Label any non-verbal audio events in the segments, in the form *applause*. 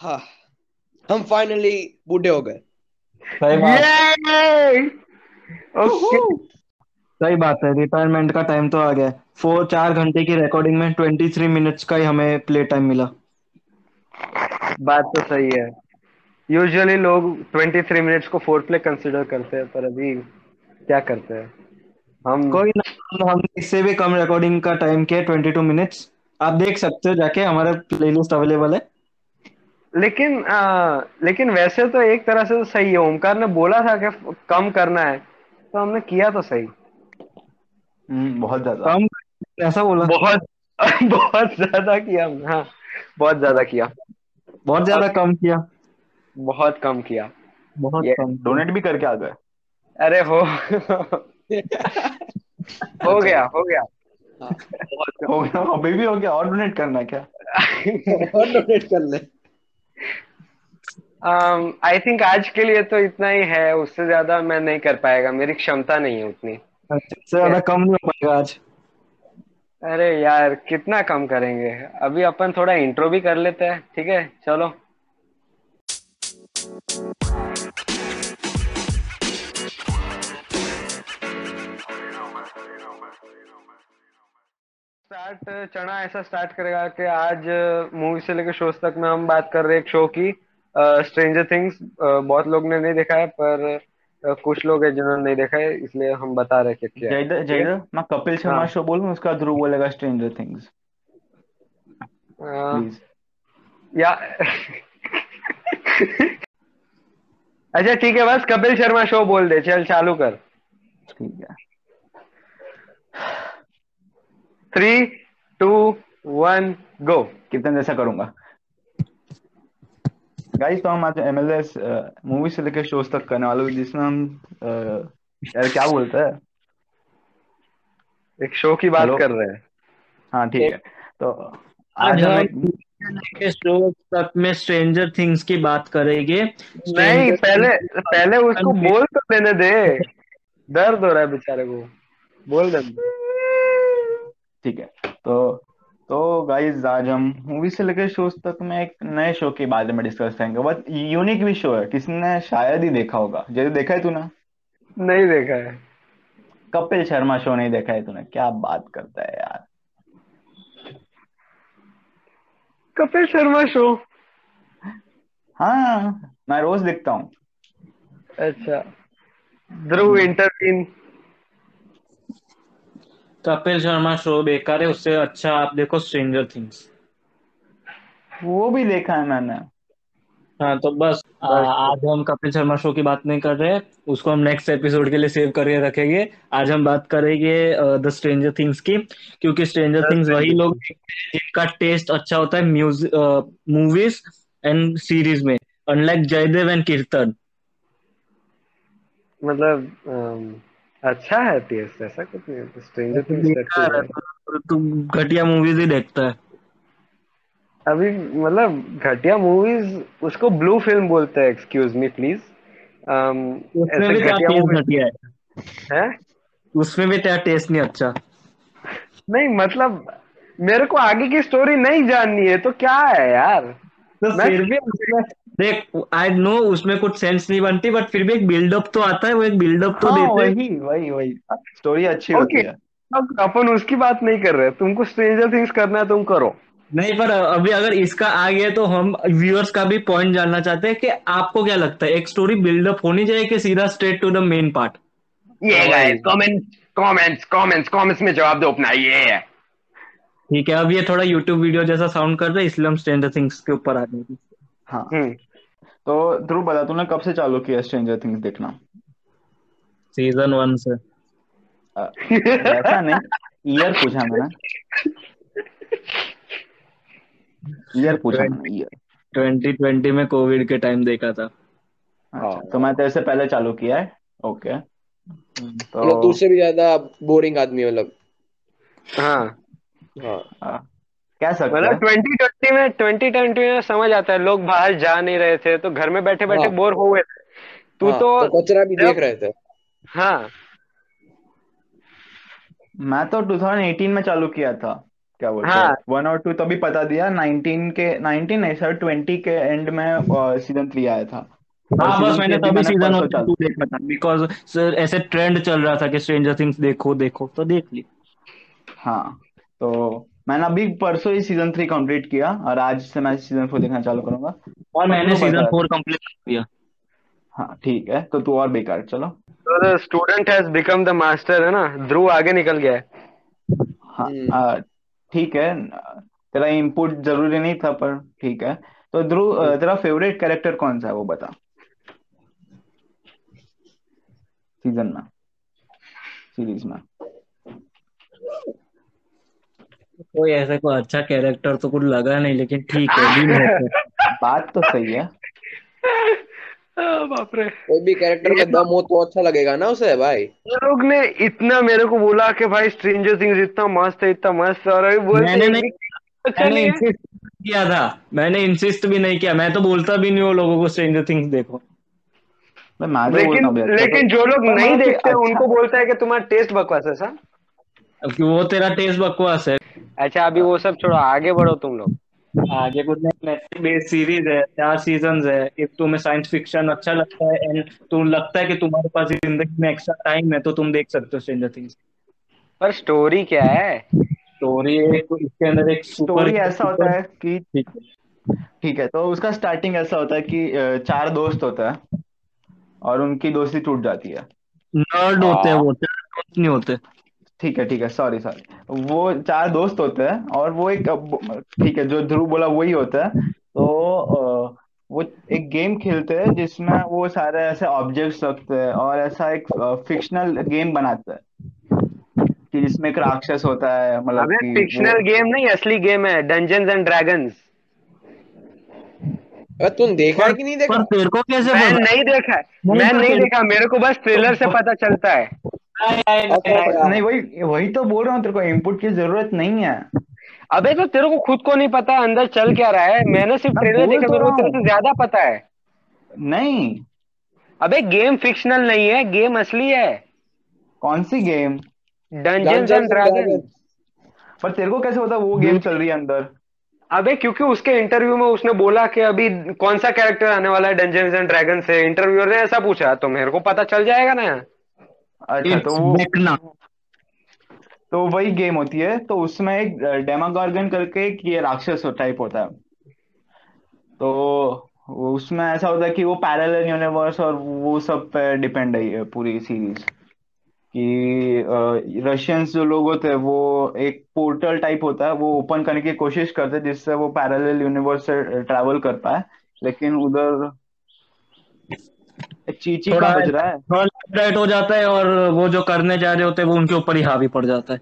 हाँ हम फाइनली बूढ़े हो गए। सही बात। Yay! Okay. सही बात है रिटायरमेंट का टाइम तो आ गया। फोर चार घंटे की रिकॉर्डिंग में ट्वेंटी थ्री मिनट्स का ही हमें प्ले टाइम मिला। बात तो सही है। यूजुअली लोग 23 मिनट्स को फोर प्ले कंसिडर करते हैं पर अभी क्या करते हैं? हम कोई ना हम- इससे भी कम रिकॉर्डिंग का टाइम किया ट्वेंटी टू मिनट्स आप देख सकते हो जाके हमारा प्लेलिस्ट अवेलेबल है। लेकिन आ, लेकिन वैसे तो एक तरह से तो सही है। ओमकार ने बोला था कि कम करना है तो हमने किया तो सही। हम्म, बहुत ज़्यादा। कम ऐसा बोला? बहुत *laughs* बहुत ज़्यादा किया हमने हाँ बहुत ज़्यादा किया। बहुत ज़्यादा कम किया। बहुत कम किया। बहुत ये- कम। डोनेट भी करके आ गए। अरे हो। हो गया हो गया। हो गया अभी भी हो गया और डोनेट करना क्या? और डोनेट कर ले। आई थिंक आज के लिए तो इतना ही है उससे ज़्यादा मैं नहीं कर पाएगा मेरी क्षमता नहीं है उतनी। ज़्यादा कम नहीं हो पाएगा आज। अरे यार कितना कम करेंगे? अभी अपन थोड़ा इंट्रो भी कर लेते हैं ठीक है? चलो। स्टार्ट चढ़ा ऐसा स्टार्ट करेगा कि आज मूवी से लेकर शोज़ तक में हम बात कर रहे हैं एक शो की स्ट्रेंजर थिंग्स बहुत लोग ने नहीं देखा है पर कुछ लोग है जिन्होंने नहीं देखा है इसलिए हम बता रहे हैं क्या जयदर मैं कपिल शर्मा हाँ। शो बोलूँ उसका ध्रुव बोलेगा स्ट्रेंजर थिंग्स या *laughs* अच्छा ठीक है बस कपिल शर्मा शो बोल दे चल चालू कर। ठीक है। थ्री टू वन गो कितने जैसा करूँगा? गाइस तो हम आज एमएलएस मूवी से लेकर शोज़ तक करने वाले जिसमें हम अ, यार क्या बोलते हैं? एक शो की बात? कर रहे हैं। हाँ ठीक है। तो आज हम के शो तक में स्ट्रेंजर थिंग्स की बात करेंगे। नहीं पहले पहले उसको बोल तो देने दे। दर्द हो रहा है बेचारे को। बोल दे। ठीक है। तो तो गाइस आज हम मूवी से लेकर शोज़ तक में एक नए शो के बारे में डिस्कस करेंगे। बहुत यूनिक भी शो है। किसी ने शायद ही देखा होगा। जैसे देखा है तूने? नहीं देखा है। कपिल शर्मा शो नहीं देखा है तूने। क्या बात करता है यार। कपिल शर्मा शो हाँ मैं रोज देखता हूँ। अच्छा। ध्रुव इंटरवीन कपिल शर्मा शो बेकार है उससे अच्छा आप देखो स्ट्रेंजर थिंग्स वो भी देखा है मैंने। हाँ तो बस आ, आज हम कपिल शर्मा शो की बात नहीं कर रहे उसको हम नेक्स्ट एपिसोड के लिए सेव करके रखेंगे। आज हम बात करेंगे द स्ट्रेंजर थिंग्स की क्योंकि स्ट्रेंजर थिंग्स वही लोग जिनका टेस्ट अच्छा होता है म्यूज़िक मूवीज़ एंड सीरीज़ में अनलाइक जयदेव एंड कीर्तन मतलब अच्छा है टेस्ट ऐसा कुछ नहीं है स्ट्रेंजर थिंग्स है, तो तू घटिया मूवीज़ ही देखता है। अभी मतलब घटिया मूवीज़ उसको ब्लू फ़िल्म बोलते हैं एक्सक्यूज मी प्लीज़ उसमें भी तेरा घटिया है? है? उसमें भी तेरा टेस्ट नहीं अच्छा? नहीं मतलब मेरे को आगे की स्टोरी नहीं जाननी है तो क्या है यार? तो मैं- फिर भी देख आई नो उसमें कुछ सेंस नहीं बनती बट फिर भी एक बिल्डअप तो आता है वो एक बिल्डअप तो हाँ देते हैं। वही वही वही। स्टोरी अच्छी Okay. होती है। अब अपन उसकी बात नहीं कर रहे तुमको स्ट्रेंजर थिंग्स करना है तुम करो। नहीं पर अभी अगर इसका आ गया तो हम व्यूअर्स का भी पॉइंट जानना चाहते हैं कि आपको क्या लगता है? एक स्टोरी बिल्डअप होनी चाहिए कि सीधा straight to the main part ये guys comment comments comments comments में जवाब दो अपना ये है। ठीक है अब ये थोड़ा यूट्यूब वीडियो जैसा साउंड कर रहा है इसलिए हम स्ट्रेंजर थिंग्स के ऊपर आ गए। हाँ हम्म। तो ध्रुव बता तूने कब से चालू किया स्ट्रेंजर थिंग्स देखना? सीज़न वन से। वैसा नहीं। ईयर पूछा मैंने। ईयर पूछा ईयर 2020 में कोविड के टाइम देखा था। अच्छा तो मैं तेरे से पहले चालू किया है? ओके मतलब तो तुझसे भी ज़्यादा बोरिंग आदमी मतलब। हाँ। हाँ। अ, कह सकते मतलब हैं? 2020 में 2020 में समझ आता है लोग बाहर जा नहीं रहे थे तो घर में बैठे बैठे हाँ। बोर हो गए थे। तू हाँ, तो तो कचरा भी देख रहे थे। हाँ। मैं तो 2018 में चालू किया था क्या बोलते हाँ। वन और टू तभी पता दिया नाइनटीन के नाइनटीन नहीं सर ट्वेंटी के एंड में सीज़न थ्री आया था। और हाँ बस season मैंने तभी सीज़न टू देखा था बिकॉज़ सर ऐसे ट्रेंड चल रहा था कि स्ट्रेंजर थिंग्स देखो देखो तो देख ली। हाँ तो मैंने अभी परसों ही सीज़न थ्री कंप्लीट किया और आज से मैं सीज़न फोर देखना चालू करूँगा। और मैंने सीज़न फोर कंप्लीट कर दिया। हाँ ठीक है तो तू और बेकार चलो। तो student has become the master है ना? ध्रुव आगे निकल गया है। हाँ हम्म। ठीक है तेरा इनपुट ज़रूरी नहीं था पर ठीक है। तो ध्रुव तेरा फेवरेट कैरेक्टर कौन सा है वो बता। सीज़न में सीरीज़ में। कोई ऐसा कोई अच्छा कैरेक्टर तो कुछ लगा नहीं लेकिन ठीक है दिन है *laughs* बात तो सही है। *laughs* बाप रे। कोई भी कैरेक्टर में दम हो तो अच्छा लगेगा ना उसे भाई। लोग ने इतना मेरे को बोला कि भाई स्ट्रेंजर थिंग्स इतना मस्त है इतना मस्त और अभी बोलते मैंने हैं नहीं अच्छा मैंने नहीं इंसिस्ट किया था। मैंने इंसिस्ट भी नहीं किया। मैं तो बोलता भी नहीं हूँ लोगों को स्ट्रेंजर थिंग्स देखो। मैं तो लेकिन लेकिन तो- जो लोग नहीं देखते अच्छा- उनको बोलता है कि तुम्हारा टेस्ट बकवास है सर वो तेरा टेस्ट बकवास है। अच्छा अभी वो सब छोड़ो आगे बढ़ो तुम लोग। आगे कुछ नहीं बेस्ड सीरीज़ है चार सीज़न है। एक तुम्हें साइंस फिक्शन अच्छा लगता है एंड तुम लगता है कि तुम्हारे पास ज़िंदगी में एक्स्ट्रा टाइम है तो तुम देख सकते हो स्ट्रेंजर थिंग्स पर स्टोरी क्या है? स्टोरी इसके अंदर एक सुपर स्टोरी ऐसा होता है कि ठीक है। ठीक है तो उसका स्टार्टिंग ऐसा होता है कि चार दोस्त होता है और उनकी दोस्ती टूट जाती है। नर्ड होते हैं वो दोस्त नहीं होते। ठीक है ठीक है सॉरी सॉरी वो चार दोस्त होते हैं और वो एक ठीक है जो ध्रुव बोला वही होता है. तो वो एक गेम खेलते हैं जिसमें वो सारे ऐसे ऑब्जेक्ट्स रखते हैं और ऐसा एक फिक्शनल गेम बनाते हैं. कि जिसमें एक राक्षस होता है मतलब अबे कि फिक्शनल गेम नहीं असली गेम है डंजन्स एंड ड्रैगन्स अरे तुम देखा है कि नहीं देखा? पर तेरे को कैसे मैं पता? नहीं देखा है। नहीं, मैं नहीं देखा मेरे को बस ट्रेलर से पता चलता है। नहीं वही वही तो बोल रहा हूँ तेरे को इनपुट की ज़रूरत नहीं है। अबे तो तेरे को खुद को नहीं पता अंदर चल क्या रहा है। मैंने सिर्फ़ ट्रेलर देखा तो मेरे को तेरे से ज़्यादा पता है। नहीं। अबे गेम फिक्शनल नहीं है गेम असली है। कौन सी गेम डंजन्स एंड ड्रैगन पर तेरे को कैसे पता वो गेम चल रही है अंदर? अबे क्योंकि उसके इंटरव्यू में उसने बोला कि अभी कौन सा कैरेक्टर आने वाला है डंजन्स एंड ड्रैगन से। इंटरव्यूअर ने ऐसा पूछा तो मेरे को पता चल जाएगा ना। अच्छा तो वो तो वही गेम होती है तो उसमें एक डेमागॉर्गन करके एक ये राक्षस टाइप होता है। तो वो उसमें ऐसा होता है कि वो पैरेलल यूनिवर्स और वो सब पे डिपेंड है ये पूरी सीरीज़ कि रशियंस जो लोग होते हैं वो एक पोर्टल टाइप होता है वो ओपन करने की कोशिश करते हैं जिससे वो पैरेलल यूनिवर्स से ट्रैवल कर पाए लेकिन उधर चीची का बज रहा है? थोड़ा लेफ़्ट राइट हो जाता है और वो जो करने जा रहे होते हैं वो उनके ऊपर ही हावी पड़ जाता है।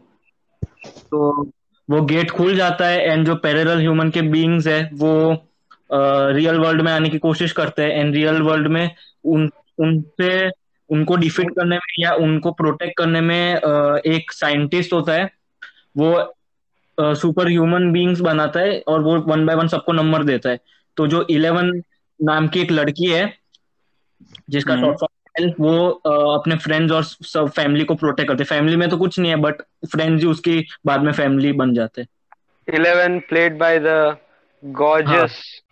तो वो गेट खुल जाता है एंड जो पैरेलल ह्यूमन के बीइंग्स है वो रियल वर्ल्ड में आने की कोशिश करते हैं एंड रियल वर्ल्ड में उन उनसे उनको डिफीट करने में या उनको प्रोटेक्ट करने में अ, एक साइंटिस्ट होता है वो सुपर ह्यूमन बीइंग्स बनाता है और वो वन बाय वन सबको नंबर देता है। तो जो इलेवन नाम की एक लड़की है जिसका हम्म। शॉर्ट फॉर्म वो अ, अपने फ्रेंड्स और सब फैमिली को प्रोटेक्ट करते फैमिली में तो कुछ नहीं है बट फ्रेंड्स ही उसकी बाद में फैमिली बन जाते eleven played by the gorgeous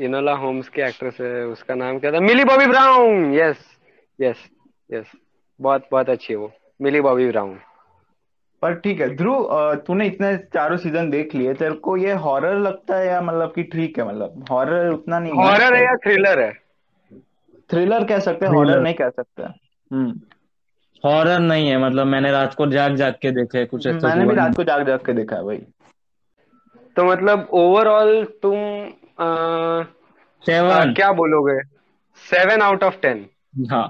Enola Holmes की एक्ट्रेस है उसका नाम क्या था? Millie Bobby Brown yes yes yes बहुत बहुत अच्छी है वो। मिली बॉबी ब्राउन पर ठीक है ध्रुव तूने इतने चारों सीज़न देख लिए तेरे को ये हॉरर लगता है या मतलब कि ठीक है मतलब हॉरर उतना नहीं हॉरर है या थ्रिलर है? थ्रिलर कह सकते हैं हॉरर नहीं कह सकते। हम्म। हॉरर नहीं है मतलब मैंने रात को जाग जाग के देखे कुछ ऐसा मैंने भी रात को जाग जाग के देखा है भाई। तो मतलब ओवरऑल तुम अ, सेवन क्या बोलोगे? सेवन आउट ऑफ़ टेन हाँ।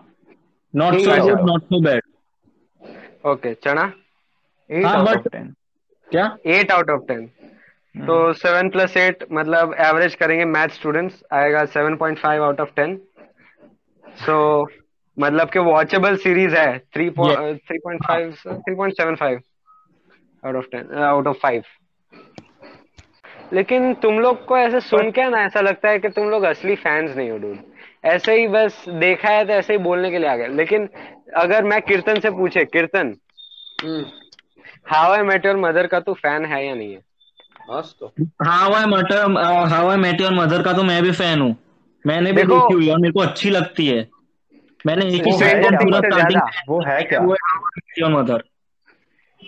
Not so good not so bad okay Chana eight out of ten क्या? एट आउट ऑफ़ टेन तो सेवन प्लस एट मतलब एवरेज करेंगे मैथ स्टूडेंट्स आएगा seven point five out of ten so मतलब कि watchable series है. Three three point five three point seven five out of ten out of five लेकिन तुम लोग को ऐसे सुन के ना ऐसा लगता है कि तुम लोग असली फैंस नहीं हो डूड ऐसे ही बस देखा है तो ऐसे ही बोलने के लिए आ गए. लेकिन अगर मैं कीर्तन से पूछे कीर्तन? हम्म. How I met your mother का तू फ़ैन है या नहीं है? तो how I met your mother का तो मैं भी फ़ैन हूँ. मैंने भी देखो- देखी हुई है और मेरे को अच्छी लगती है। मैंने एक ही सीज़न पूरा स्टार्टिंग ज़्यादा। वो है क्या? योर मदर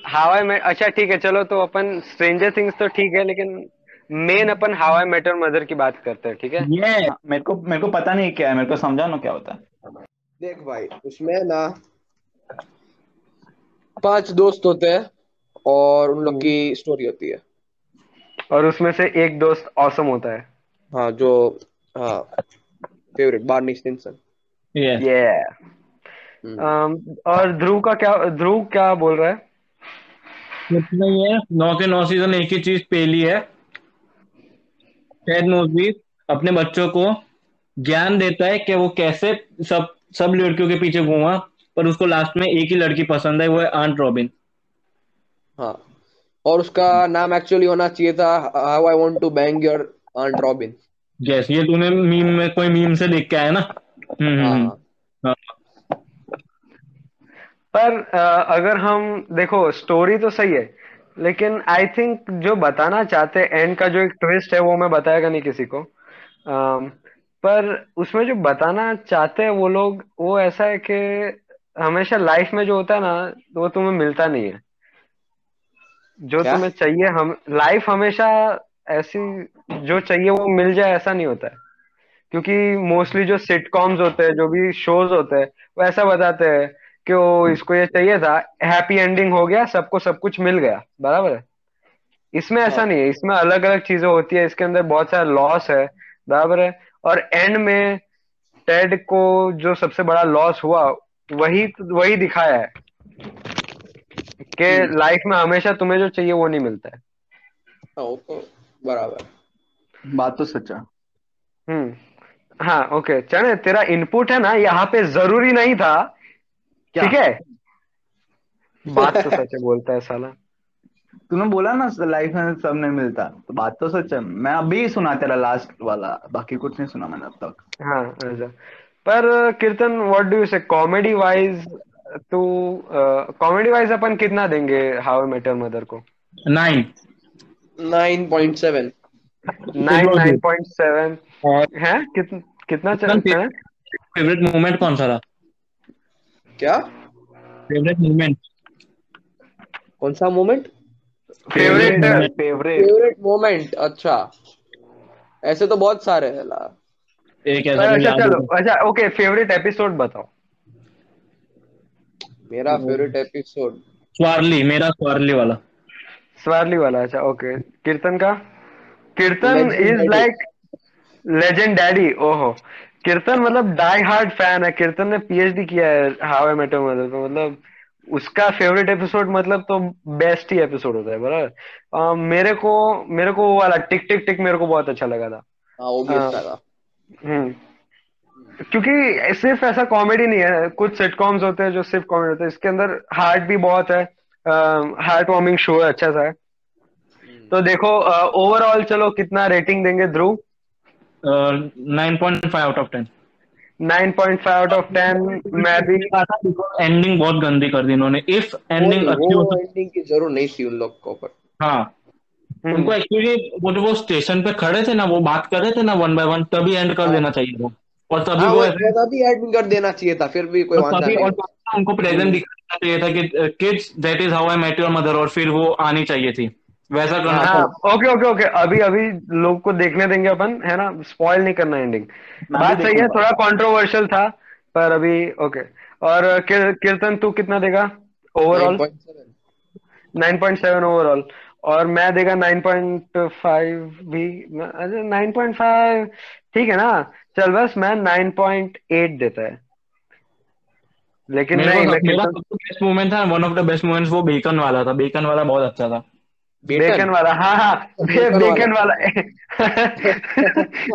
हावाई में अच्छा ठीक है चलो तो अपन स्ट्रेंजर थिंग्स तो ठीक है लेकिन मेन अपन how I met your mother की बात करते हैं ठीक है? ये हाँ, मेरे को मेरे को पता नहीं क्या है मेरे को समझा ना क्या होता है। देख भाई उसमें ना पाँच दोस्त होते हैं और उन लोग की स्टोरी होती है। और उसमें से एक दोस्त औसम होता है। हाँ जो हाँ फेवरेट बार्नी स्टिनसन ये ये। और ध्रुव का क्या ध्रुव क्या बोल रहा है? कुछ नहीं है। नौ के नौ सीज़न एक ही चीज़ पेली है। टेड मोसबी अपने बच्चों को ज्ञान देता है कि वो कैसे सब सब लड़कियों के पीछे घूमा पर उसको लास्ट में एक ही लड़की पसंद है वो है आंट रॉबिन हाँ। और उसका नाम एक्चुअली होना चाहिए था how I want to bang your aunt Robin yes ये तूने मीम में कोई मीम से देख के आया ना? हम्म हम्म, हम्म। हाँ। पर अगर हम देखो स्टोरी तो सही है लेकिन आई थिंक जो बताना चाहते हैं एंड का जो एक ट्विस्ट है वो मैं बताएगा नहीं किसी को। पर उसमें जो बताना चाहते हैं वो लोग वो ऐसा है कि हमेशा लाइफ में जो होता है ना वो तुम्हें मिलता नहीं है। जो क्या? तुम्हें चाहिए हम लाइफ हमेशा ऐसी जो चाहिए वो मिल जाए ऐसा नहीं होता है। क्योंकि मोस्टली जो सिटकॉम्स होते हैं जो भी शोज़ होते हैं वो ऐसा बताते हैं कि वो इसको ये चाहिए था हैप्पी एंडिंग हो गया सबको सब कुछ मिल गया बराबर है? इसमें ऐसा हाँ। नहीं है इसमें अलग अलग चीज़ें होती है इसके अंदर बहुत सारा लॉस है बराबर है? और एंड में टेड को जो सबसे बड़ा लॉस हुआ वही वही दिखाया है कि हम्म। लाइफ में हमेशा तुम्हें जो चाहिए वो नहीं मिलता है। हाँ, तो बराबर। बात तो सच है। हम्म हाँ ओके चले तेरा इनपुट है ना यहाँ पे ज़रूरी नहीं था। ठीक है? बात तो सच है बोलता है साला। तूने बोला ना लाइफ में सब नहीं मिलता तो बात तो सच है। मैं अभी सुना तेरा लास्ट वाला बाकी कुछ नहीं सुना मैंने अब तक। हाँ अच्छा। पर Keertan what do you say comedy wise तू कॉमेडी वाइज अपन कितना देंगे how I met your mother को? Nine nine point seven. Nine nine point seven है? कितना कितना चलता है? फेवरेट मोमेंट कौन सा था क्या? फेवरेट मोमेंट कौन सा moment favourite favourite favourite moment अच्छा। ऐसे तो बहुत सारे हैं ला। एक ऐसा अच्छा चलो। अच्छा ओके फेवरेट एपिसोड बताओ। मेरा फेवरेट एपिसोड स्वारली मेरा स्वारली वाला। स्वारली वाला अच्छा ओके कीर्तन का कीर्तन इज़ लाइक लेजेंड डैडी ओहो कीर्तन मतलब डाई हार्ड फ़ैन है कीर्तन ने पीएचडी किया है how I met your mother पे मतलब उसका फेवरेट एपिसोड मतलब तो बेस्ट ही एपिसोड होता है बराबर मेरे को मेरे को वो वाला टिक टिक टिक मेरे को बहुत अच्छा लगा था हाँ वो भी हाँ। अच्छा था हम्म क्योंकि सिर्फ़ ऐसा कॉमेडी नहीं है कुछ सिटकॉम्स होते हैं जो सिर्फ़ कॉमेडी होते हैं इसके अंदर हार्ट भी बहुत है हार्ट वार्मिंग शो है अच्छा सा है। तो देखो ओवरऑल चलो कितना रेटिंग देंगे Dhruv? Nine point five out of ten 9.5 out of 10 मैं भी एंडिंग बहुत गंदी कर दी इन्होंने। इफ़ एंडिंग अच्छी होती एंडिंग की ज़रूरत नहीं थी उन लोग को पर हाँ। हम्म, उनको एक्चुअली वो जो वो स्टेशन पे खड़े थे ना वो बात कर रहे थे ना वन बाय वन तभी एंड कर देना चाहिए था। और तभी हाँ वो तभी एडमिट कर देना चाहिए था फिर भी कोई तभी नहीं। और तभी उनको प्रेजेंट दिखाना चाहिए था कि kids that is how I met your mother और फिर वो आनी चाहिए थी। वैसा करना हाँ था। ओके ओके ओके अभी अभी लोग को देखने देंगे अपन है ना? स्पॉइल नहीं करना एंडिंग बात सही है थोड़ा कंट्रोवर्शियल था पर अभी ओके और कीर्तन तू कितना देगा ओवरऑल 9.7 9.7 ओवरऑल और मैं देगा 9.5 भी अच्छा 9.5 ठीक है ना? चल बस मैं 9.8 देता है। लेकिन मेरे नहीं मेरा कीर्तन सबसे बेस्ट मोमेंट था one of the best moments वो बेकन वाला था। बेकन वाला बहुत अच्छा था। बेकन वाला हाँ हाँ बेकन वाला।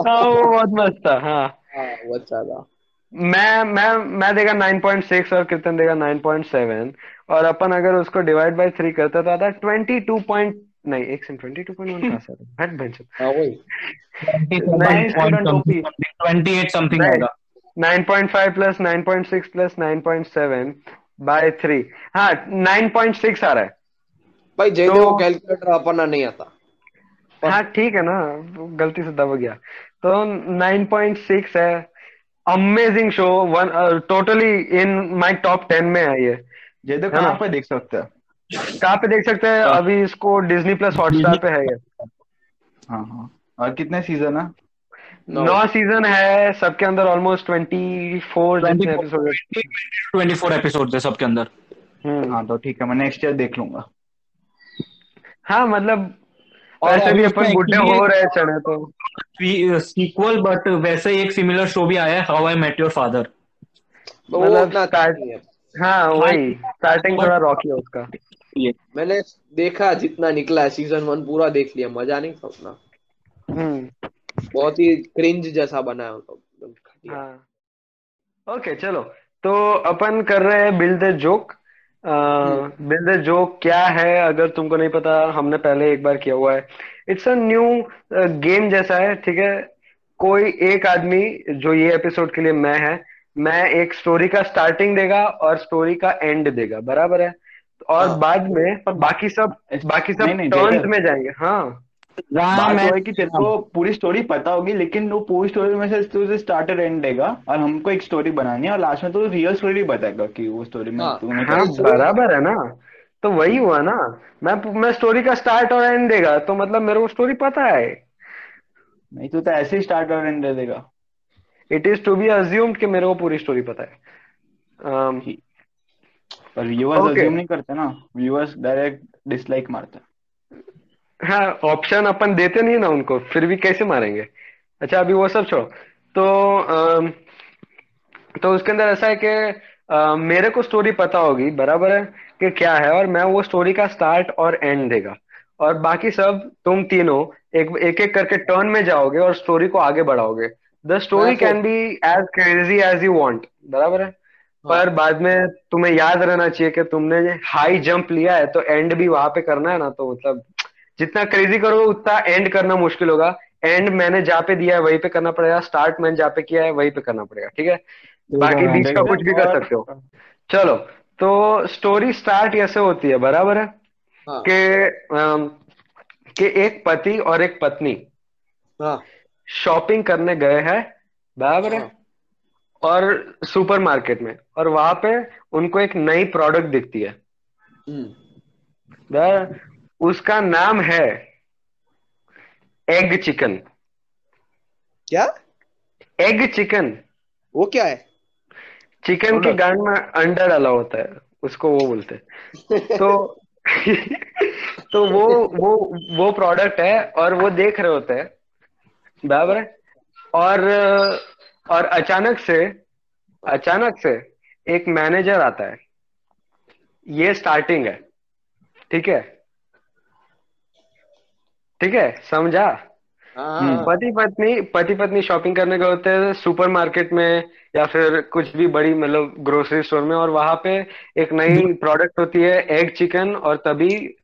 हाँ वो बहुत मस्त था हाँ। हाँ वो अच्छा था। मैं मैं मैं देगा 9.6 और कीर्तन देगा 9.7 और अपन अगर उसको डिवाइड बाय थ्री करते तो आता 22 पॉइंट नहीं एक सेकंड 22.1 कहाँ से आता है? हट बेंच हाँ वही। ट्वेंटी एट समथिंग नहीं। आएगा 9.5 प्लस 9.6 प्लस 9.7 बाय थ्री हाँ 9.6 आ रहा है। भाई जयदेव तो- कैलकुलेटर अपना नहीं आता। हाँ ठीक है ना गलती से दब गया। तो 9.6 है। Amazing show one totally in my top 10 में है ये। तो कहाँ पे देख सकते हैं? कहाँ पे देख सकते हैं? अभी इसको डिज्नी प्लस हॉटस्टार पे है ये। हाँ हाँ। और कितने सीज़न है? नौ। नौ सीज़न है सबके अंदर ऑलमोस्ट 24 जितने एपिसोड ट्वेंटी फोर एपिसोड है सबके अंदर। हम्म। हाँ तो ठीक है मैं नेक्स्ट ईयर देख लूँगा। हाँ मतलब और वैसे भी अपन बुढ़े हो रहे चढ़े तो। सीक्वल बट वैसे एक सिमिलर शो भी आया है how I met your father मतलब नहीं है। हाँ वही। स्टार्टिंग थोड़ा रॉकी है उसका। ये। मैंने देखा जितना निकला है सीज़न वन पूरा देख लिया मज़ा नहीं था उतना। हम्म। बहुत ही क्रिंज जैसा बना है मतलब एकदम हाँ। ओके चलो। तो अपन कर रहे हैं build the joke build the joke क्या है अगर तुमको नहीं पता हमने पहले एक बार किया हुआ है। इट्स अ न्यू गेम जैसा है ठीक है? कोई एक आदमी जो ये एपिसोड के लिए मैं है मैं एक स्टोरी का स्टार्टिंग देगा और स्टोरी का एंड देगा बराबर है? और हाँ। बाद में पर बाकी सब बाकी सब टर्न्स में जाएँगे हाँ। बात वो है कि तेरे को पूरी स्टोरी पता होगी लेकिन वो पूरी स्टोरी में से तुझे स्टार्टर एंड देगा और हमको एक स्टोरी बनानी है और लास्ट में तो रियल स्टोरी बताएगा कि वो स्टोरी में हाँ, तूने हाँ बराबर है ना। तो वही हुआ ना। मैं मैं स्टोरी का स्टार्ट और एंड देगा तो मतलब मेरे को स्टोरी पता है। नहीं तू तो ऐसे ही स्टार्ट और एंड दे देगा। It is to be assumed कि मेरे को पूरी स्टोरी पता है। um, पर व्यूअर्स Okay. अज्यूम नहीं करते ना व्यूअर्स डायरेक्ट डिसलाइक मारते हैं। ऑप्शन अपन देते नहीं ना उनको फिर भी कैसे मारेंगे? अच्छा अभी वो सब छोड़ो। तो अम, तो उसके अंदर ऐसा है कि मेरे को स्टोरी पता होगी बराबर है कि क्या है और मैं वो स्टोरी का स्टार्ट और एंड देगा। और बाकी सब तुम तीनों एक एक एक करके टर्न में जाओगे और स्टोरी को आगे बढ़ाओगे। The story can be as crazy as you want बराबर है? पर बाद में तुम्हें याद रहना चाहिए कि तुमने हाई जंप लिया है तो एंड भी वहाँ पे करना है ना तो मतलब जितना क्रेजी करोगे उतना एंड करना मुश्किल होगा। एंड मैंने जहाँ पे दिया है वहीं पे करना पड़ेगा। स्टार्ट मैंने जहाँ पे किया है वहीं पे करना पड़ेगा ठीक है? बाकी बीच का कुछ भी कर सकते हो। चलो तो स्टोरी स्टार्ट ऐसे होती है बराबर है? हाँ। कि अम, कि एक पति और एक पत्नी हाँ। शॉपिंग करने गए हैं बराबर है? हाँ। और सुपरमार्केट में और वहाँ पे उनको एक नई प्रोडक्ट दिखती है। बराबर? उसका नाम है एग चिकन क्या? एग चिकन वो क्या है? चिकन के गांड में अंडा डाला होता है उसको वो बोलते हैं। तो *laughs* तो वो वो वो प्रोडक्ट है और वो देख रहे होते हैं बराबर है? और और अचानक से अचानक से एक मैनेजर आता है। ये स्टार्टिंग है। ठीक है? ठीक है? समझा? हाँ हम्म। हाँ। पति पत्नी पति पत्नी शॉपिंग करने गए होते हैं सुपरमार्केट में या फिर कुछ भी बड़ी मतलब ग्रोसरी स्टोर में और वहाँ पे एक नई प्रोडक्ट होती है एग चिकन और तभी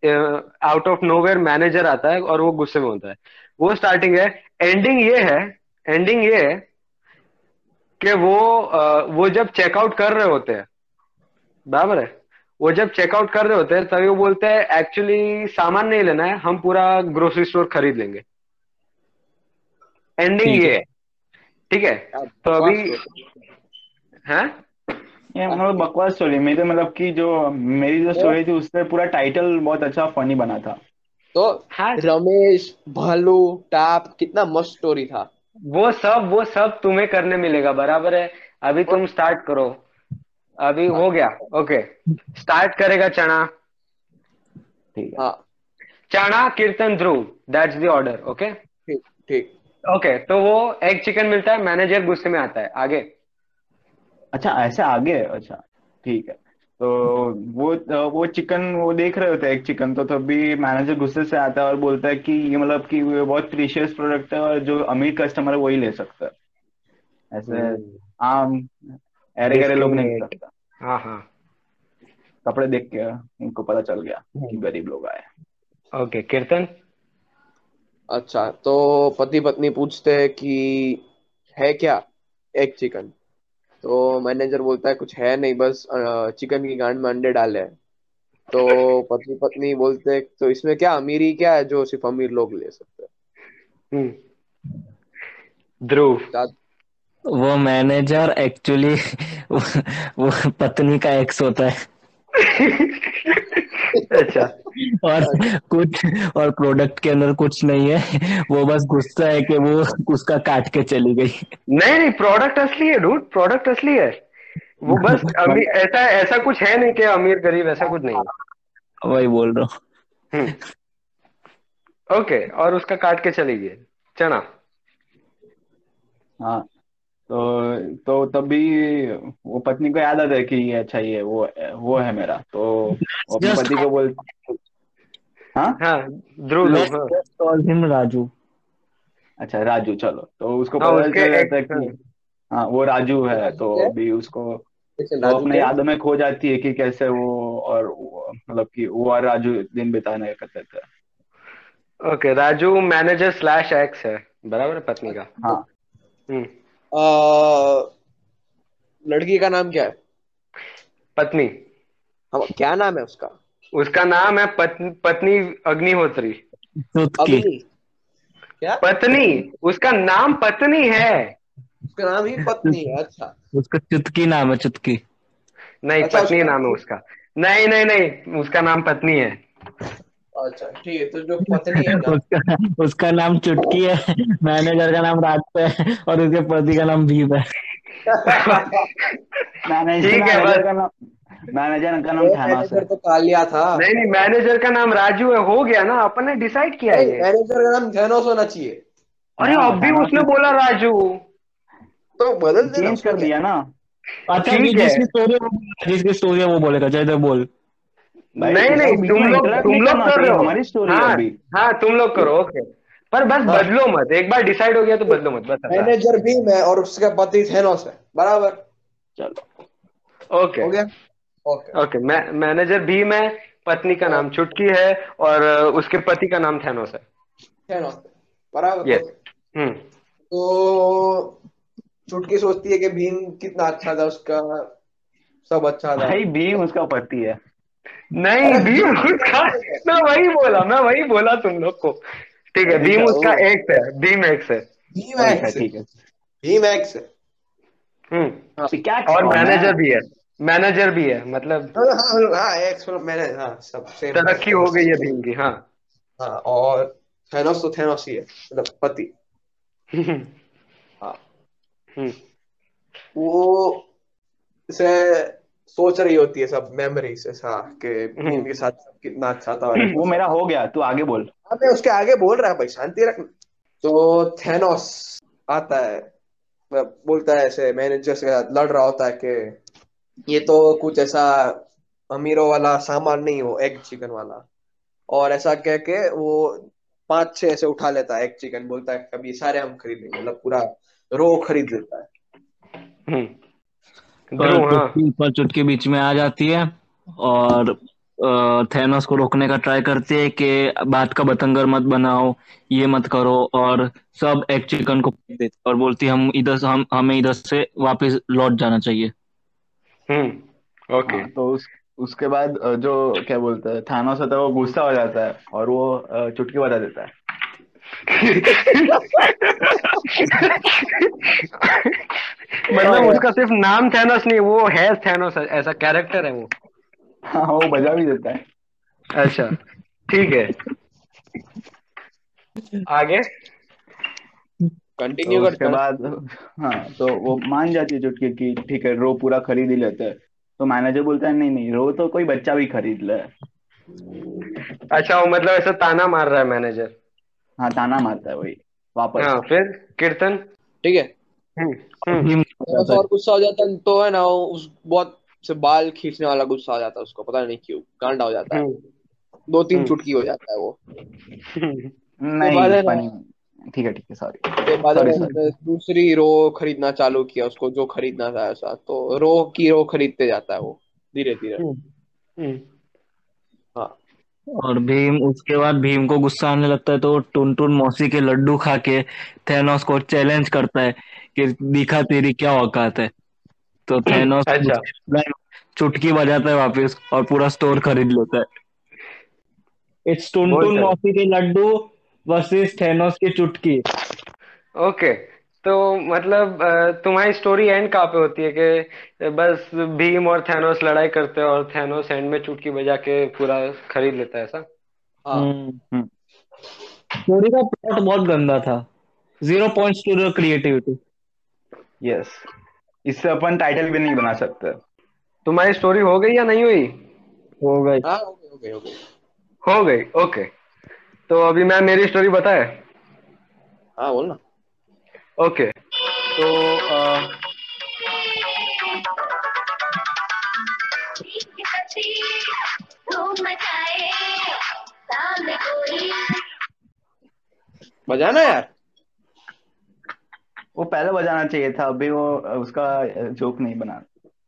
आउट ऑफ़ नोवेयर मैनेजर आता है और वो गुस्से में होता है। वो स्टार्टिंग है। एंडिंग ये है एंडिंग ये है कि वो वो जब चेकआउट कर रहे होते हैं बराबर है? वो जब चेकआउट कर रहे होते हैं तभी वो बोलते हैं एक्चुअली सामान नहीं लेना है हम पूरा ग्रोसरी स्टोर खरीद लेंगे. एंडिंग ये है। ठीक है? तो अभी हैं? ये मतलब बकवास स्टोरी मेरी तो मतलब कि जो मेरी जो स्टोरी थी उससे पूरा टाइटल बहुत अच्छा फनी बना था। तो हाँ। रमेश भालू टाप कितना मस्त स्टोरी था। वो सब वो सब तुम्हें करने मिलेगा बराबर है? अभी तुम स्टार्ट करो। अभी हो गया ओके स्टार्ट करेगा चना। ठीक है। हाँ। Chana Keertan Dhruv that's the order okay ठीक ठीक। ओके तो वो एग चिकन मिलता है मैनेजर गुस्से में आता है आगे। अच्छा ऐसे आगे है अच्छा ठीक है। तो वो वो चिकन वो देख रहे होते हैं एक चिकन तो तभी मैनेजर गुस्से से आता है और बोलता है कि ये मतलब कि ये बहुत प्रीशियस प्रोडक्ट है और जो अमीर कस्टमर है वही ले सकता है। ऐसे आम अरे गरे लोग नहीं ले सकता। हाँ हाँ। कपड़े देख के उनको पता चल गया कि गरीब लोग आए ओके कीर्तन? अच्छा तो पति पत्नी पूछते हैं कि है क्या एग चिकन तो मैनेजर बोलता है कुछ है नहीं बस चिकन की गांड में अंडे डाले हैं। तो पत्नी पत्नी बोलते हैं तो इसमें क्या अमीरी क्या है जो सिर्फ़ अमीर लोग ले सकते हैं? हम्म। ध्रुव। वो मैनेजर एक्चुअली वो, वो पत्नी का एक्स होता है। *laughs* अच्छा। और कुछ और प्रोडक्ट के अंदर कुछ नहीं है। वो बस गुस्सा है कि वो उसका काट के चली गई। नहीं नहीं प्रोडक्ट असली है डूड प्रोडक्ट असली है। वो बस *laughs* अमीर ऐसा ऐसा कुछ है नहीं कि अमीर गरीब ऐसा कुछ नहीं है। वही बोल रहा हूँ। हम्म। ओके और उसका काट के चली गई। चना। हाँ। तो तो तब भी वो पत्नी को याद आता है कि ये अच्छा ये वो वो है मेरा। तो वो अपने Just- पति को बोल हाँ? हाँ ध्रुव ध्रुव हाँ। Let's call him Raju. अच्छा राजू चलो। तो उसको हाँ, पता उसके चल जाता है ex- कि हाँ। वो राजू है तो अभी उसको कैसे वो राजू अपने क्या? यादों में खो जाती है कि कैसे वो और वो- मतलब कि वो और राजू दिन बिताने करते थे। Okay Raju manager slash X है। बराबर है पत्नी का? हाँ। हम्म। लड़की का नाम क्या है? पत्नी। हम क्या नाम है उसका? उसका नाम है पत्नी पत्नी अग्निहोत्री। अग्नि। क्या? पत्नी। उसका नाम पत्नी है। उसका नाम ही पत्नी है अच्छा। उसका चुटकी नाम है चुटकी। नहीं अच्छा, पत्नी नाम है उसका। नहीं नहीं नहीं उसका नाम पत्नी है। अच्छा ठीक है तो जो *laughs* पत्नी है ना उसका उसका नाम चुटकी है मैनेजर का नाम राज है और उसके पति का नाम भीम है। *laughs* मैनेजर ठीक है, मैनेजर बस। का नाम मैनेजर का नाम थानोस है मैनेजर तो कालिया था। नहीं नहीं मैनेजर का नाम राजू है हो गया ना अपन ने डिसाइड किया ये। मैनेजर का नाम थैनोस होना चाहिए। अरे हाँ, अब भी थानोस उसने बोला राजू। तो बदल देना चेंज उसको। कर दिया ना। अच्छा ठीक है। जिसकी स्टोरी जिसकी स्टोरी है वो बोलेगा जयदेव बोल। नहीं नहीं तुम लोग तुम लोग कर रहे हो। हमारी स्टोरी हाँ अभी। हाँ तुम लोग करो ओके पर बस हाँ। बदलो मत एक बार डिसाइड हो गया तो बदलो मत बस मैनेजर भीम है और उसका पति थैनोस है बराबर। चलो। ओके हो गया? ओके ओके मैनेजर भीम है पत्नी का नाम चुटकी है और उसके पति का नाम थैनोस है। थैनोस बराबर। Yes. हम्म। तो चुटकी सोचती है कि भीम कितना अच्छा था उसका सब अच्छा था। भाई भीम उसका पति है। नहीं भीम *laughs* उसका मैं वही बोला मैं वही बोला तुम लोग को। ठीक है भीम उसका एक्स है भीम एक्स है। भीम एक्स है ठीक है। भीम एक्स है। हम्म। तो क्या और मैनेजर भी है। मैनेजर भी है मतलब हाँ हाँ हाँ एक्स मैंने हाँ सब तरक्की हो गई है भीम की हाँ। हाँ और थैनोस तो थैनोस ही है मतलब पति। हाँ। हम्म, वो से सोच रही होती है सब मेमोरी से कि भीम के साथ कितना अच्छा था। *clears throat* वो मेरा हो गया तू आगे बोल। हाँ मैं उसके आगे बोल रहा है भाई शांति रखना तो थैनोस आता है बोलता है ऐसे मैनेजर से लड़ रहा होता है कि ये तो कुछ ऐसा अमीरों वाला सामान नहीं हो एग चिकन वाला। और ऐसा कह के वो पाँच छह ऐसे उठा लेता है एग चिकन बोलता है कभी सारे हम खरीद लेंगे मतलब पूरा रो खरीद लेता है। पर ध्रुव हाँ। चुटकी पर चुटकी बीच में आ जाती है और थैनोस को रोकने का ट्राई करती है कि बात का बतंगर मत बनाओ ये मत करो और सब एक चिकन को फेंक देती और बोलती है, हम इधर से हम हमें इधर से वापस लौट जाना चाहिए। Hmm okay. हाँ, तो उस उसके बाद जो क्या बोलते हैं थानोस होता है वो गुस्सा हो जाता है और वो चुटकी बजा देता है। मतलब *laughs* उसका सिर्फ़ नाम थैनोस नहीं वो है थैनोस ऐसा कैरेक्टर है वो। हाँ वो बजा भी देता है। अच्छा ठीक है। आगे? कंटिन्यू तो कर उसके बाद हाँ तो वो मान जाती है चुटकी की ठीक है रो पूरा खरीद ही लेते हैं। तो मैनेजर बोलता है नहीं नहीं रो तो कोई बच्चा भी खरीद ले। अच्छा वो मतलब ऐसा ताना मार रहा है मैनेजर हाँ ताना मारता है वही वापस। हाँ फिर कीर्तन? ठीक है। हम्म हम्म। और गुस्सा हो जाता है तो है ना उस बहुत से बाल खींचने वाला गुस्सा आ जाता है उसको पता नहीं क्यों गांडा हो जाता है। हम्म, दो तीन। चुटकी हो जाता है वो। नहीं funny नहीं। ठीक है ठीक है सॉरी sorry. दूसरी रो खरीदना चालू किया उसको जो खरीदना था ऐसा तो रो की रो खरीदते जाता है वो धीरे धीरे और भीम उसके बाद भीम को गुस्सा आने लगता है तो टुन टुन मौसी के लड्डू खा के थैनोस को चैलेंज करता है कि दिखा तेरी क्या औकात है। तो *clears throat* थैनोस अच्छा। चुटकी बजाता है वापस और पूरा स्टोर खरीद लेता है। इट्स टुन टुन मौसी के लड्डू वर्सेस थेनोस की चुटकी। ओके तो मतलब अ, तुम्हारी स्टोरी एंड कहाँ पे होती है कि बस भीम और थैनोस लड़ाई करते हैं और थैनोस एंड में चुटकी बजा के पूरा खरीद लेता है ऐसा? हाँ। हम्म हम्म। स्टोरी का प्लॉट बहुत गंदा था। Zero points to the creativity yes इससे अपन टाइटल भी नहीं बना सकते। तुम्हारी स्टोरी हो गई या नहीं हुई? हो गई। हाँ हो गई हो गई हो गई। हो गई ओके तो अभी मैं मेरी स्टोरी बताए। हाँ बोल ना ओके तो अ, बजाना यार। वो पहले बजाना चाहिए था अभी वो उसका जोक नहीं बना।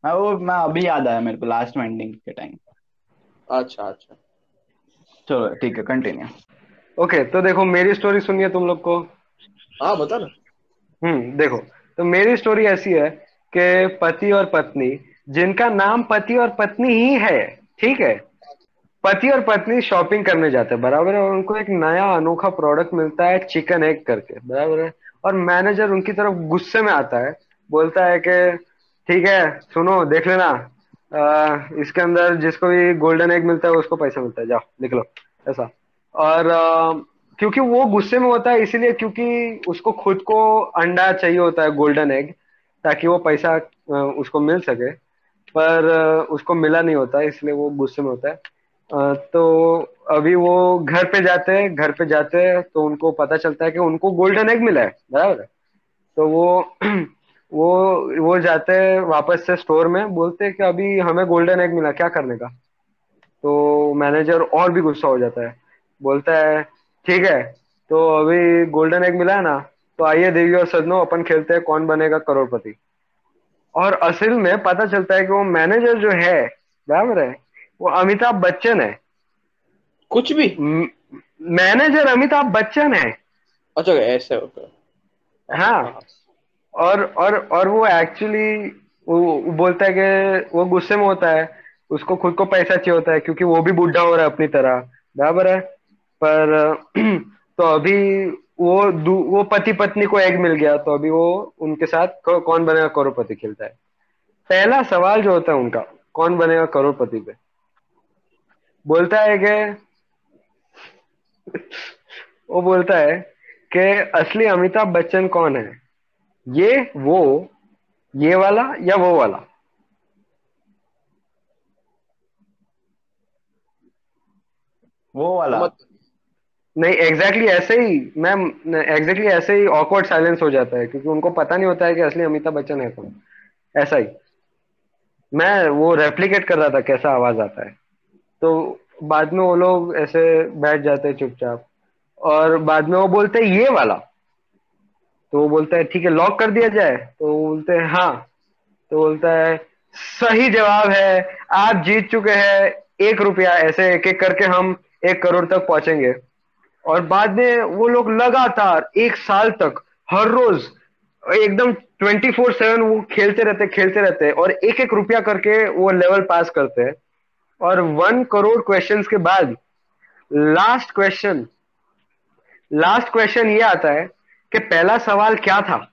हाँ वो मैं अभी याद आया मेरे को लास्ट में एंडिंग के टाइम अच्छा अच्छा। चलो ठीक है कंटिन्यू ओके तो देखो मेरी स्टोरी सुनिए तुम लोग को। हाँ बता ना। हम्म देखो तो मेरी स्टोरी ऐसी है कि पति और पत्नी जिनका नाम पति और पत्नी ही है ठीक है? पति और पत्नी शॉपिंग करने जाते हैं बराबर है? उनको एक नया अनोखा प्रोडक्ट मिलता है चिकन एग करके बराबर है? और मैनेजर उनकी तरफ़ गुस्से में आता है बोलता है कि ठीक है सुनो देख लेना अ, इसके अंदर जिसको भी गोल्डन एग मिलता है उसको पैसा मिलता है जाओ लिख लो ऐसा। और क्योंकि वो गुस्से में होता है, इसीलिए क्योंकि उसको खुद को अंडा चाहिए होता है गोल्डन एग ताकि वो पैसा उसको मिल सके। पर उसको मिला नहीं होता, इसलिए वो गुस्से में होता है। तो अभी वो घर पे जाते हैं, घर पे जाते हैं तो उनको पता चलता है कि उनको गोल्डन एग मिला है, बराबर तो वो *clears throat* वो वो जाते हैं वापस से स्टोर में, बोलते हैं कि अभी हमें गोल्डन एग मिला, क्या करने का? तो मैनेजर और भी गुस्सा हो जाता है। बोलता है ठीक है? तो अभी गोल्डन एग मिला है ना तो आइए देवी और सदनो अपन खेलते हैं कौन बनेगा करोड़पति। और असल में पता चलता है कि वो मैनेजर जो है बराबर है वो अमिताभ बच्चन है। कुछ भी? मैनेजर अमिताभ बच्चन है। अच्छा ऐसे होता है। हाँ। और और और वो एक्चुअली वो, वो बोलता है कि वो गुस्से में होता है उसको खुद को पैसा चाहिए होता है क्योंकि वो भी बुढ़ा हो रहा है अपनी तरह बराबर है? पर *clears throat* तो अभी वो वो पति पत्नी को एग मिल गया तो अभी वो उनके साथ कौन बनेगा करोड़पति खेलता है। पहला सवाल जो होता है उनका कौन बनेगा करोड़पति पे? बोलता है कि *laughs* वो बोलता है कि असली अमिताभ बच्चन कौन है? ये वो ये वाला या वो वाला? वो वाला। मत नहीं एग्जैक्टली exactly ऐसे ही मैम एग्जैक्टली exactly ऐसे ही ऑकवर्ड साइलेंस हो जाता है, क्योंकि उनको पता नहीं होता है कि असली अमिताभ बच्चन है कौन। ऐसा ही। मैं वो रेप्लिकेट कर रहा था कैसा आवाज़ आता है। तो बाद में वो लोग ऐसे बैठ जाते हैं चुपचाप। और बाद में वो बोलते हैं, ये वाला। तो वो बोलता है, ठीक है लॉक कर दिया जाए। तो वो बोलते हैं हाँ। तो बोलता है, सही जवाब है, आप जीत चुके हैं, एक रुपया ऐसे एक एक करके हम एक करोड़ तक पहुँचेंगे। और बाद में वो लोग लगातार एक साल तक, हर रोज एकदम ट्वेंटी फोर सेवन वो खेलते रहते खेलते रहते और एक एक रुपया करके वो लेवल पास करते। हैं और वन करोड़ क्वेश्चन के बाद लास्ट क्वेश्चन लास्ट क्वेश्चन ये आता है कि पहला सवाल क्या था?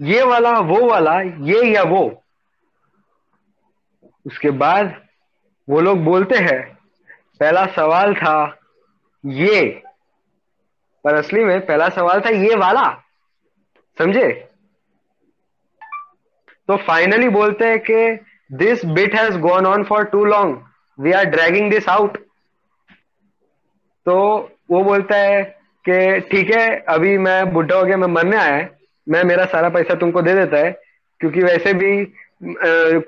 ये वाला, वो वाला, ये या वो? उसके बाद वो लोग बोलते हैं, पहला सवाल था ये। पर असली में पहला सवाल था ये वाला। समझे? तो फाइनली बोलते हैं कि this bit has gone on for too long we are dragging this out तो वो बोलता है कि ठीक है अभी मैं बुढ़ा हो गया मैं मरने आया है। मैं मेरा सारा पैसा तुमको दे देता है क्योंकि वैसे भी अ,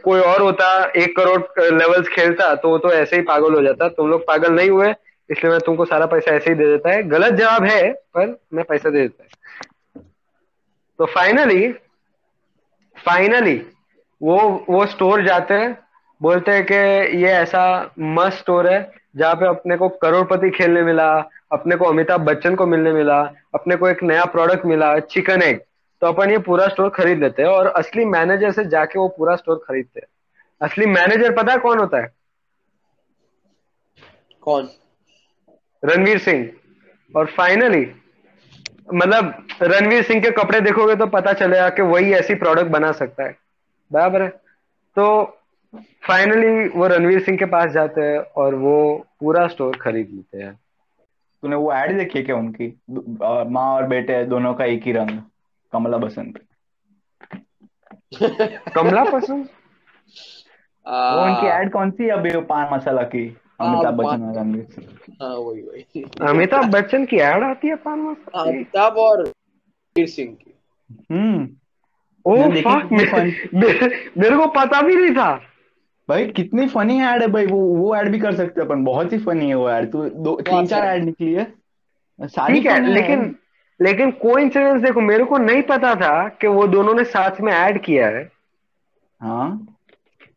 कोई और होता एक करोड़ लेवल्स खेलता तो वो तो ऐसे ही पागल हो जाता। तुम लोग पागल नहीं हुए इसलिए मैं तुमको सारा पैसा ऐसे ही दे देता है। गलत जवाब है, पर मैं पैसा दे देता है। तो फाइनली फाइनली वो वो स्टोर जाते हैं, बोलते हैं कि ये ऐसा मस्त स्टोर है, जहाँ पे अपने को करोड़पति खेलने मिला, अपने को अमिताभ बच्चन को मिलने मिला, अपने को एक नया प्रोडक्ट मिला चिकन एग तो अपन ये पूरा स्टोर खरीद लेते हैं और असली मैनेजर से जाके वो पूरा स्टोर खरीदते हैं। असली मैनेजर पता है कौन होता है? कौन? रणवीर सिंह। और फाइनली मतलब रणवीर सिंह के कपड़े देखोगे तो पता चलेगा कि वही ऐसी प्रोडक्ट बना सकता है। बराबर है? तो फाइनली वो रणवीर सिंह के पास जाते हैं और वो पूरा स्टोर खरीद लेते हैं। तूने वो एड देखी क्या उनकी? माँ और बेटे दोनों का एक ही रंग कमला बसंत। कमला पसंद *laughs* वो उनकी एड कौन सी है अभी पान मसाला की? हाँ, अमिताभ बच्चन और रणवीर सिंह। हाँ वही वही। अमिताभ बच्चन की एड आती है पान मसाला अमिताभ और रणवीर सिंह की। हम्म। ओ फक मेरे, मेरे को पता भी नहीं था। भाई कितनी फनी एड है भाई वो वो एड भी कर सकते हैं अपन। बहुत ही फनी है वो एड तो दो तीन चार एड निकली है। सारी ठीक है लेकिन लेकिन कोइंसिडेंस देखो मेरे को नहीं पता था कि वो दोनों ने साथ में ऐड किया है। हाँ।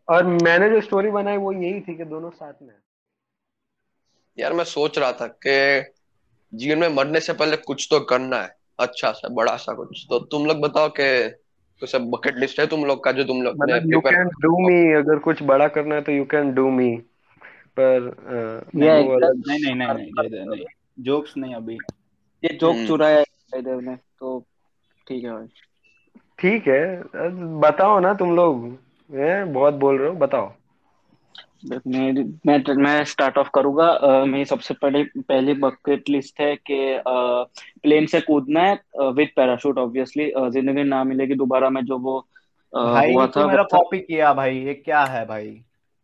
और मैंने जो स्टोरी बनाई वो यही थी कि दोनों साथ में। यार मैं सोच रहा था कि जीवन में मरने से पहले कुछ तो करना है अच्छा सा बड़ा सा कुछ। तो तुम लोग बताओ कि कुछ बकेट लिस्ट है तुम लोग का जो तुम लोग ने मतलब यू कैन डू मी अगर कुछ बड़ा करना है तो यू कैन डू मी पर नहीं नहीं नहीं नहीं जोक्स नहीं अभी। ये जोक हम्म। चुराया है जयदेव ने तो ठीक है भाई। ठीक है बताओ ना तुम लोग। हैं बहुत बोल रहे हो बताओ। मेरी मैं मैं स्टार्ट ऑफ़ करूँगा। मेरी सबसे पहले पहली बकेट लिस्ट है कि प्लेन से कूदना है विद पैराशूट ऑब्वियसली ज़िंदगी ना मिलेगी दोबारा में जो वो भाई हुआ तू था मेरा कॉपी किया भाई ये क्या है भाई?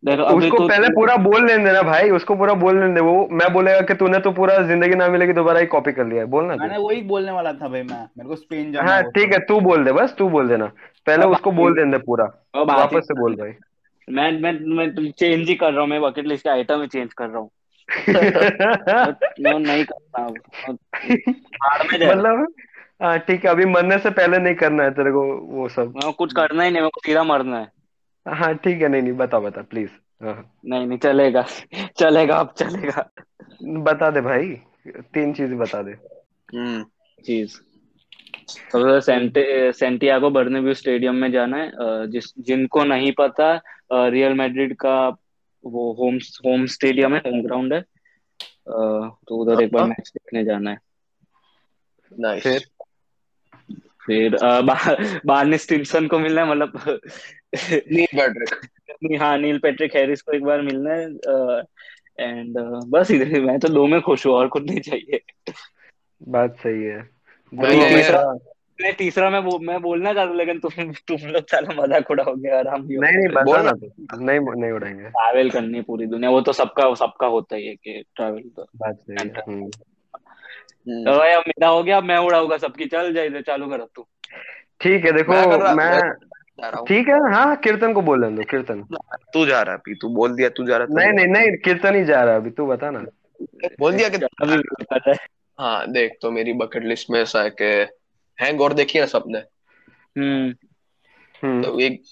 देखो अभी उसको तो पहले पूरा बोल लेने देना भाई उसको पूरा बोल लेने दे। वो मैं बोलेगा कि तूने तो पूरा ज़िंदगी ना मिलेगी दोबारा ही कॉपी कर लिया है। बोलना मैंने वही बोलने वाला था भाई मैं। मेरे को स्पेन जाना हाँ है वो ठीक है तू बोल दे बस तू बोल देना। पहले उसको बोल देने दे पूरा। वापस से बोल भाई। मैं मैं मैं चेंज ही कर रहा हूँ मैं बकेट लिस्ट के आइटम ही चेंज कर रहा हूँ। *laughs* नहीं करता में जाए मतलब हाँ ठीक है अभी मरने से पहले नहीं करना है तेरे को वो सब। मैं कुछ करना ही नहीं मेरे को सीधा मरना है। हाँ ठीक है नहीं नहीं बता बता प्लीज़ हाँ। नहीं नहीं चलेगा चलेगा अब चलेगा। बता दे भाई तीन चीज़ बता दे। हम्म चीज़। सबसे सेंटियागो बर्नाब्यू स्टेडियम में जाना है जिस जिनको नहीं पता रियल मैड्रिड का वो होम होम स्टेडियम है होम ग्राउंड है। तो उधर एक बार हाँ। मैच देखने जाना है। नाइस फिर? फिर अ, बा, बार्नी स्टिनसन को मिलना है मतलब नील पैट्रिक। हाँ नील पेट्रिक हैरिस को एक बार मिलना है एंड बस इधर मैं तो दो में खुश हूँ और कुछ नहीं चाहिए। बात सही है। मैं तीसरा मैं बो, मैं बोलना चाहता हूँ लेकिन तुम तुम लोग साला मज़ाक उड़ाओगे आराम ही नहीं नहीं बता बोल। ना तू नहीं नहीं उड़ाएँगे। ट्रैवल करनी पूरी दुनिया वो तो सबका सबका होता ही है कि ट्रैवल तो। बात सही है तो भाई अब मेरा हो गया अब मैं उड़ाऊँगा सबकी। चल जाए चालू कर तू। ठीक है देखो मैं मैं रहा हूँ। ठीक है हाँ कीर्तन को बोल दो कीर्तन। तू जा रहा अभी तू बोल दिया तू जा रहा नहीं नहीं नहीं कीर्तन ही जा रहा अभी तू बता ना। बोल दिया कि हाँ देख तो मेरी बकेट लिस्ट में ऐसा है कि हैंग और देखिए ना सबने। हम्म। हम्म। तो एक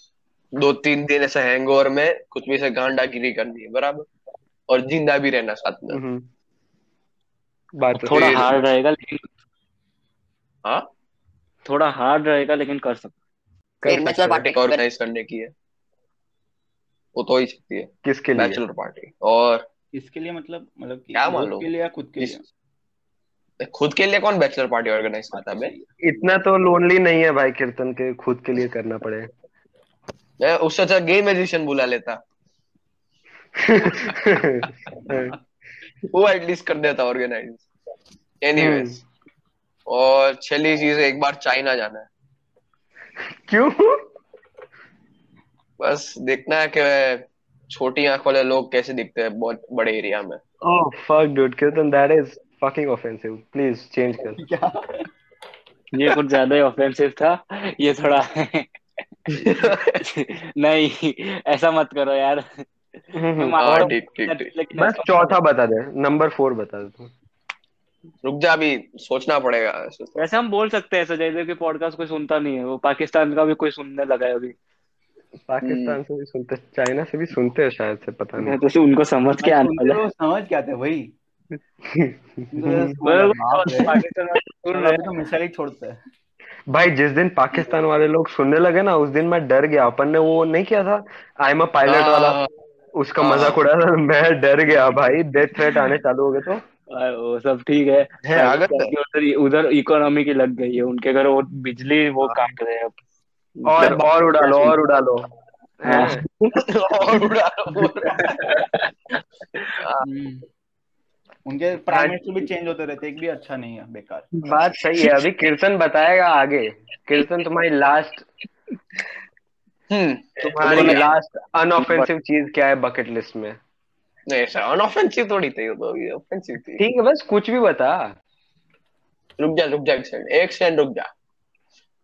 दो तीन दिन ऐसे हैंगओवर में कुछ भी ऐसे गांडागिरी करनी है बराबर? और ज़िंदा भी रहना साथ में। हम्म। बात तो थोड़ा हार्ड रहेगा लेकिन हाँ? थोड़ा हार्ड रहेगा लेकिन कर सकते कर बैचलर पार्टी ऑर्गेनाइज करने की है। वो तो ही सकती है। किसके लिए? बैचलर पार्टी और किसके लिए मतलब मतलब कि? के लिए या खुद के लिए? खुद के लिए कौन बैचलर पार्टी ऑर्गेनाइज करता है बे? इतना तो लोनली नहीं है भाई कीर्तन के खुद के लिए करना पड़े। मैं उससे अच्छा गे म्यूजिशियन बुला लेता। वो एटलीस्ट कर देता ऑर्गेनाइज एनीवेज और छली चीज़ एक बार चाइना जाना है। क्यों? बस देखना है कि छोटी आँख वाले लोग कैसे दिखते हैं बहुत बड़े एरिया में। ओह fuck dude Keertan that is fucking offensive please change कर क्या ये कुछ ज़्यादा ही ऑफेंसिव था। ये थोड़ा नहीं ऐसा मत करो यार। मैं मानता हाँ ठीक ठीक ठीक। बस चौथा बता दे। नंबर फोर बता दे तू। रुक जा अभी सोचना पड़ेगा। वैसे हम बोल सकते हैं जयदेव के पॉडकास्ट कोई सुनता नहीं है। वो पाकिस्तान का भी कोई सुनने लगा है अभी। पाकिस्तान से भी सुनते चाइना से भी सुनते हैं शायद से पता नहीं। तो उनको समझ के आने वाला समझ क्या थे भाई? *laughs* तो ही। छोड़ते भाई जिस दिन पाकिस्तान वाले लोग सुनने लगे ना उस दिन मैं डर गया। अपन ने वो नहीं किया था आई एम अ पायलट वाला। हाँ, उसका हाँ। मज़ाक उड़ाया था मैं डर गया भाई। डेथ थ्रेट आने चालू हो गए तो। वो सब ठीक है। है उधर उधर इकोनॉमी की लग गई है। उनके घर वो बिजली वो काट रहे हैं। और और उड़ा लो और उड़ा लो। हाँ। *laughs* और उड़ा लो। *laughs* है। उनके प्राइम मिनिस्टर भी चेंज होते रहते एक भी अच्छा नहीं है बेकार। बात सही है अभी कीर्तन बताएगा आगे। कीर्तन तुम्हारी लास्ट हम्म। तुम्हारी लास्ट अनऑफेंसिव चीज़ क्या है बकेट लिस्ट में? नहीं सर अनऑफेंसिव थोड़ी थी तो ये ऑफेंसिव थी। ठीक है बस कुछ भी बता। रुक जा रुक जा एक सेकंड एक सेकंड रुक जा।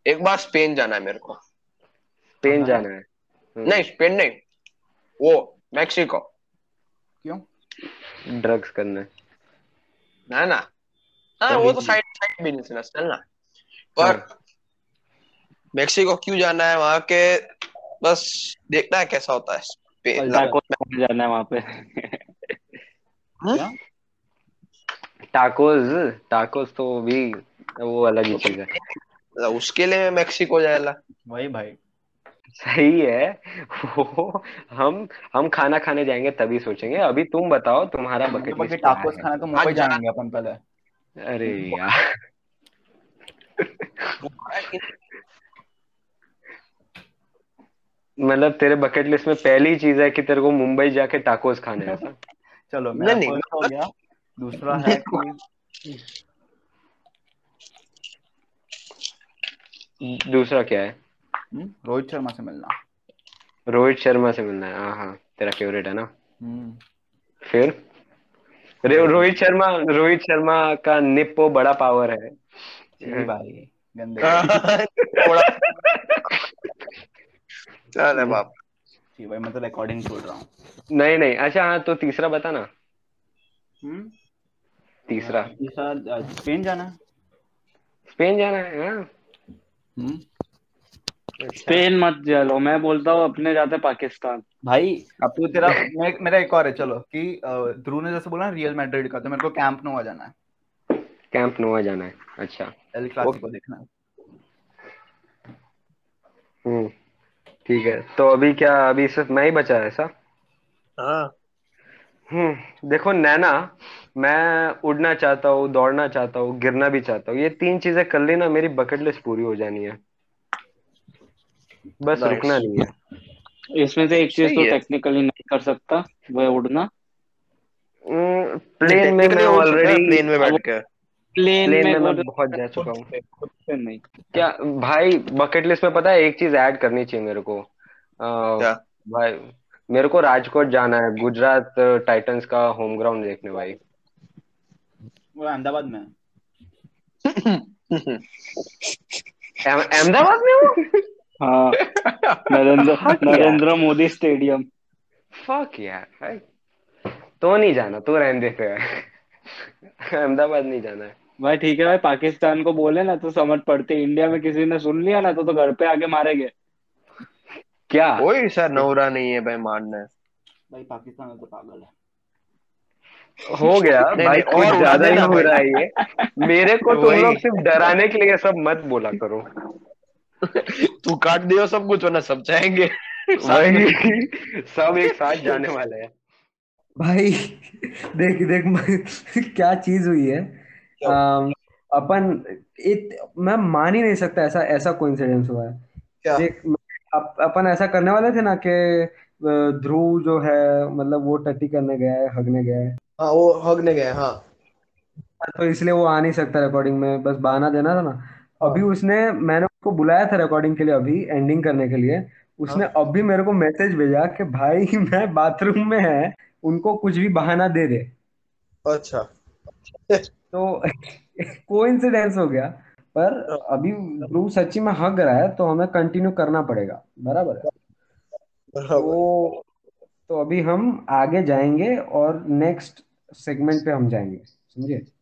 एक बार स्पेन जाना है मेरे को। स्पेन जाना है। नहीं स्पेन नहीं वो मैक्सिको क्यों? ड्रग्स करना है। ना ना। हाँ वो तो साइड साइड बिज़नेस चलना पर मैक्सिको क्यों जाना है वहाँ के? बस देखना है कैसा होता है। जाना है वहाँ पे। क्या टाकोस टाकोस तो भी वो अलग ही चीज़ है। उसके लिए मैं मैक्सिको जाएगा वही भाई। सही है। वो हम हम खाना खाने जाएँगे तभी सोचेंगे। अभी तुम बताओ तुम्हारा बकेट बकेट लिस्ट क्या टाकोस है? खाना तो मुंबई आज जा- जाएँगे अपन पहले। अरे *laughs* यार। मतलब तेरे बकेट लिस्ट में पहली चीज़ है कि तेरे को मुंबई जाके टाकोस खाने हैं ऐसा? *laughs* चलो नहीं, मेरा नहीं, first हो गया। दूसरा है *laughs* कि दूसरा क्या है? रोहित शर्मा से मिलना रोहित शर्मा से मिलना है हाँ हाँ तेरा फेवरेट है ना हम्म, फिर रोहित शर्मा रोहित शर्मा का निप्पो बड़ा पावर है भाई गंदे थोड़ा चल बाप जी भाई मैं तो रिकॉर्डिंग छोड़ रहा हूँ नहीं नहीं. अच्छा हाँ तो तीसरा बता ना। हम्म, तीसरा। तीसरा स्पेन जाना स्पेन जाना है हाँ। हम्म, स्पेन मत चलो मैं बोलता हूँ अपने जाते पाकिस्तान। भाई अब तू तेरा मे, मेरा एक और है चलो कि ध्रुव ने जैसे बोला ना रियल मैड्रिड का तो मेरे को कैंप नोवा जाना है। कैंप नोवा जाना है अच्छा। एल क्लासिको देखना है। हम्म ठीक है तो अभी क्या अभी सिर्फ़ मैं ही बचा है ऐसा? हाँ। हम्म देखो नैना मैं उड़ना चाहता हूँ दौड़ना चाहता हूँ गिरना भी चाहता हूँ ये तीन चीज़ें कर ली ना मेरी बकेट लिस्ट पूरी हो जानी है। बस रुकना नहीं है। इसमें से एक चीज़ तो टेक्निकली नहीं कर सकता वो है उड़ना प्लेन में मैं ऑलरेडी प्लेन में बैठ के। प्लेन में में बहुत जा चुका हूँ। खुद से नहीं। क्या भाई बकेट लिस्ट में पता है एक चीज़ ऐड करनी चाहिए मेरे को। भाई मेरे को राजकोट जाना है गुजरात टाइटंस का होम ग्राउंड देखने भाई। वो अहमदाबाद में *laughs* अहमदाबाद में हो? *laughs* हाँ *laughs* नरेंद्र नरेंद्र मोदी स्टेडियम। फक यार तो नहीं जाना तो रहने देते हैं अहमदाबाद नहीं जाना है। भाई ठीक है भाई पाकिस्तान को बोले ना तो समझ पड़ती इंडिया में किसी ने सुन लिया ना तो तो घर पे आके मारेंगे। क्या? कोई सा नौरा नहीं है भाई मारना। है भाई पाकिस्तान में तो पागल है। हो गया भाई नहीं, और ज़्यादा ही हो रहा है ये। मेरे को तुम लोग सिर्फ़ डराने के लिए सब मत बोला करो। तू काट दियो सब कुछ वरना सब जाएँगे। वही सब एक साथ जाने वाले हैं। भाई देख देख मैं- क्या चीज़ हुई है? अपन इत, मैं मान ही नहीं सकता ऐसा ऐसा कोइंसिडेंस हुआ है। क्या? देख अप, अपन ऐसा करने वाले थे ना कि ध्रुव जो है मतलब वो टट्टी करने गया है हगने गया है। हाँ वो हगने गए हाँ तो इसलिए वो आ नहीं सकता रिकॉर्डिंग में बस बहाना देना था ना। अभी उसने मैंने उसको बुलाया था रिकॉर्डिंग के लिए अभी एंडिंग करने के लिए। उसने अभी मेरे को मैसेज भेजा कि भाई *laughs* मैं बाथरूम में है उनको कुछ भी बहाना दे दे। अच्छा। *laughs* तो *laughs* कोइंसिडेंस हो गया। पर अभी ध्रुव सच्ची में हक रहा है तो हमें कंटिन्यू करना पड़ेगा। बराबर है? तो तो अभी हम आगे जाएँगे और नेक्स्ट सेगमेंट पे हम जाएँगे। समझे?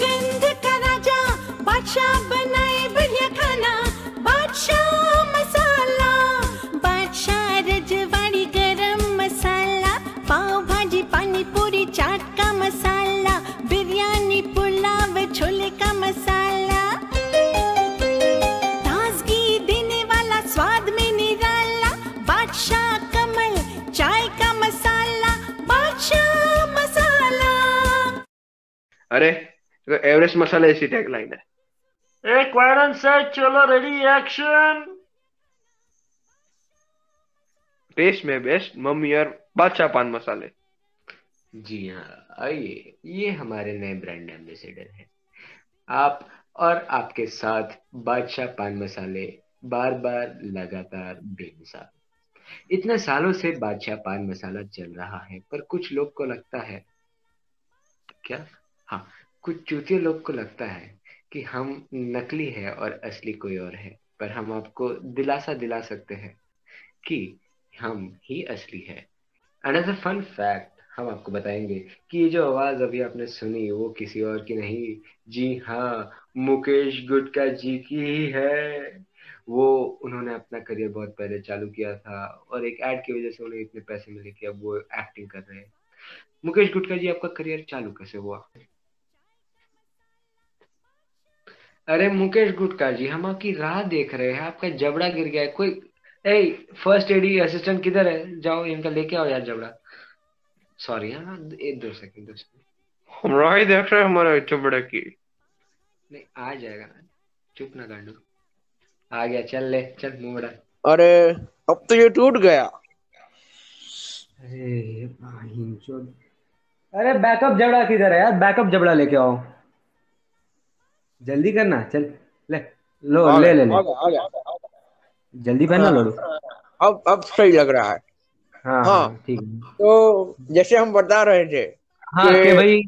गोविंद का राजा, बादशाह बनाए बढ़िया खाना, बादशाह मसाला, बादशाह रजवाड़ी गरम मसाला पाव भाजी पानी पूरी चाट का मसाला, बिरयानी, पुलाव, छोले का मसाला। ताजगी देने वाला, स्वाद में निराला, बादशाह कमल, चाय का मसाला, बादशाह मसाला। अरे एवरेस्ट मसाला ऐसी टैगलाइन है। एक वायरन से चलो रेडी एक्शन टेस्ट में बेस्ट मम्मी और बादशाह पान मसाले। जी हाँ आइए ये हमारे नए ब्रांड एम्बेसडर हैं। आप और आपके साथ बादशाह पान मसाले बार बार लगातार बेमिसाल इतने सालों से बादशाह पान मसाला चल रहा है पर कुछ लोग को लगता है क्या? हाँ कुछ चूतिए लोग को लगता है कि हम नकली है और असली कोई और है, पर हम आपको दिलासा दिला सकते हैं कि हम ही असली है। अनदर फन फैक्ट हम आपको बताएँगे कि ये जो आवाज़ अभी आपने सुनी, वो किसी और की नहीं। जी हाँ मुकेश गुटका जी की ही है। वो, उन्होंने अपना करियर बहुत पहले चालू किया था और एक एड की वजह से उन्हें इतने पैसे मिले कि अब वो एक्टिंग कर रहे हैं। मुकेश गुटका जी, आपका करियर चालू कैसे हुआ? अरे मुकेश गुटका जी हम आपकी राह देख रहे हैं आपका जबड़ा गिर गया है कोई ए फ़र्स्ट एडी असिस्टेंट किधर है? जाओ इनका लेके आओ यार जबड़ा। सॉरी हाँ एक दो सेकंड दो सेकंड हम राह ही देख रहे हैं हमारे चबड़े की। नहीं आ जाएगा। चुप ना गांडू आ गया चल ले चल मुँह अरे अब तो ये टूट गया। अरे भाई अरे बैकअप जबड़ा किधर है यार? बैकअप जबड़ा लेके आओ। जल्दी करना चल ले लो ले ले ले। आ गया, आ गया। जल्दी पहना लोडू अब अब सही लग रहा है। हाँ हाँ। हाँ ठीक तो जैसे हम बता रहे थे हाँ कि- कि भाई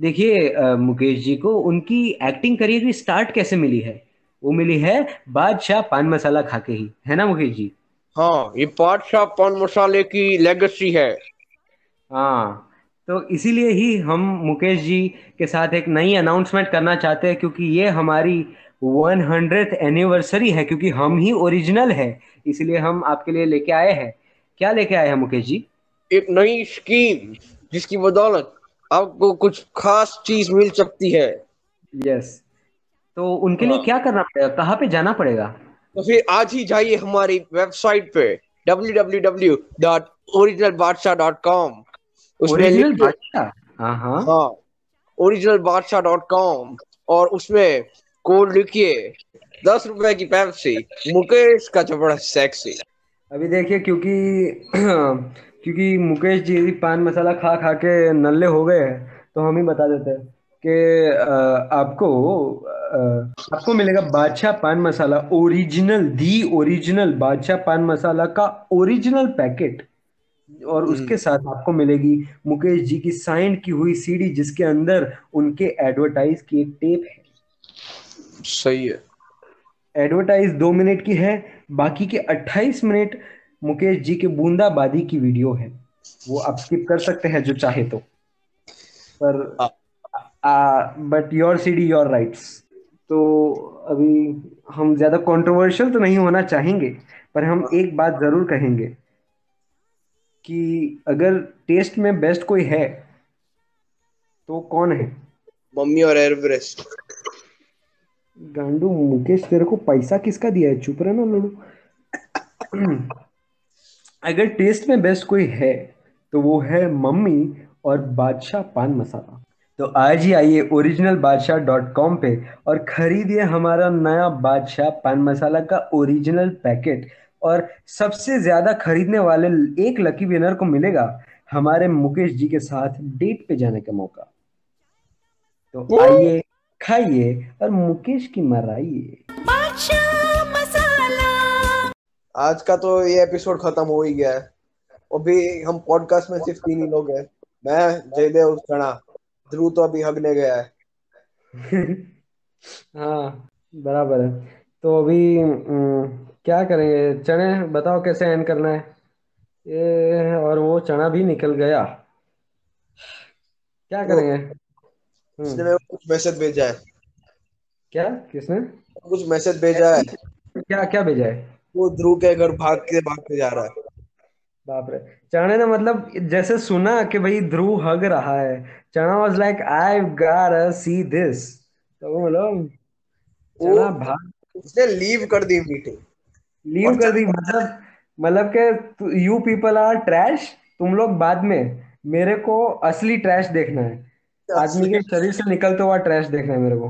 देखिए मुकेश जी को उनकी एक्टिंग करियर की स्टार्ट कैसे मिली है? वो मिली है बादशाह पान मसाला खा के ही है ना मुकेश जी? हाँ ये बादशाह पान मसाले की लेगेसी है। हाँ तो इसीलिए ही हम मुकेश जी के साथ एक नई अनाउंसमेंट करना चाहते हैं क्योंकि ये हमारी वन हंड्रेड एनिवर्सरी है क्योंकि हम ही ओरिजिनल है इसलिए हम आपके लिए लेके आए हैं। क्या लेके आए हैं मुकेश जी? एक नई स्कीम जिसकी बदौलत आपको कुछ खास चीज़ मिल सकती है। यस तो उनके लिए हाँ। क्या करना पड़ेगा? कहाँ पे जाना पड़ेगा? तो फिर आज ही जाइए हमारी वेबसाइट पे उसमें ओरिजिनल बादशाह? हाँ हाँ हाँ। और उसमें कोड लिखिए दस रुपए की पेप्सी मुकेश का जबड़ा सेक्सी अभी देखिए क्योंकि *clears throat* क्योंकि मुकेश जी पान मसाला खा खा के नल्ले हो गए हैं तो हम ही बता देते हैं कि आपको अ, आपको मिलेगा बादशाह पान मसाला ओरिजिनल दी ओरिजिनल बादशाह पान मसाला का ओरिजिनल पैकेट और उसके साथ आपको मिलेगी मुकेश जी की साइन की हुई सीडी जिसके अंदर उनके एडवर्टाइज की एक टेप है। सही है। एडवर्टाइज दो मिनट की है बाकी के 28 मिनट मुकेश जी के बूंदाबादी की वीडियो है। वो आप स्किप कर सकते हैं जो चाहे तो। पर but your CD your rights तो अभी हम ज़्यादा कंट्रोवर्शियल तो नहीं होना चाहेंगे पर हम एक बात ज़रूर कहेंगे। कि अगर टेस्ट में बेस्ट कोई है तो कौन है? मम्मी और एवरेस्ट। गांडू मुकेश तेरे को पैसा किसका दिया है? चुप रहना लड़ू। अगर टेस्ट में बेस्ट कोई है तो वो है मम्मी और बादशाह पान मसाला। तो आज ही आइए ओरिजिनल बादशाह डॉट कॉम पे और खरीदिए हमारा नया बादशाह पान मसाला का ओरिजिनल पैकेट और सबसे ज़्यादा खरीदने वाले एक लकी विनर को मिलेगा हमारे मुकेश जी के साथ डेट पे जाने का मौका। तो आइए खाइए और मुकेश की मराइए। आज का तो ये एपिसोड खत्म हो ही गया है। अभी हम पॉडकास्ट में सिर्फ़ तीन ही लोग हैं। मैं जयदेव खड़ा ध्रुव तो अभी हगने गया है। *laughs* हाँ बराबर है। तो अभी अम, क्या करेंगे? चने बताओ कैसे एंड करना है? ये और वो चना भी निकल गया। क्या करेंगे? उसने हम्म, मेरे को कुछ मैसेज भेजा है। क्या? किसने? कुछ मैसेज भेजा है। क्या क्या भेजा है? वो ध्रुव के घर भाग के भाग के जा रहा है। बाप रे। चने ने मतलब जैसे सुना कि भाई ध्रुव हग रहा है। Chana was like I gotta see this तो वो मतलब चना भाग उसने लीव कर दी मीटिंग लीव कर दी मतलब मतलब के यू पीपल आर ट्रैश तुम लोग बाद में मेरे को असली ट्रैश देखना है। आदमी के शरीर से निकलते हुआ ट्रैश देखना है मेरे को।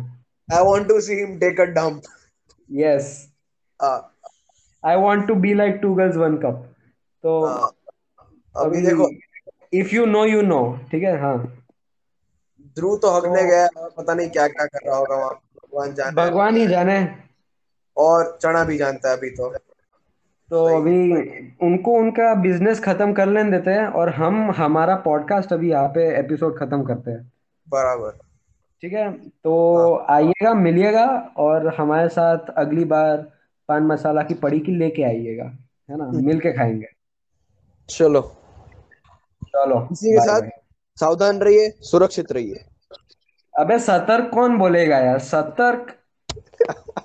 I want to see him take a dump yes I want to be like two girls one cup तो अभी देखो। If you know you know ठीक है? हाँ। ध्रुव तो हगने गया पता नहीं क्या क्या कर रहा होगा वहाँ। भगवान जाने। भगवान ही जाने। और चना भी जानता है अभी तो। तो अभी उनको उनका बिज़नेस खत्म कर लेने देते हैं और हम हमारा पॉडकास्ट अभी यहाँ पे एपिसोड खत्म करते हैं। बराबर। ठीक है? तो आइएगा मिलिएगा और हमारे साथ अगली बार पान मसाला की पड़ी की लेके आइएगा है ना? मिल के खाएँगे। चलो। चलो इसी के साथ सावधान रहिए सुरक्षित रहिए। अबे सतर्क कौन बोलेगा यार? सतर्क। *laughs*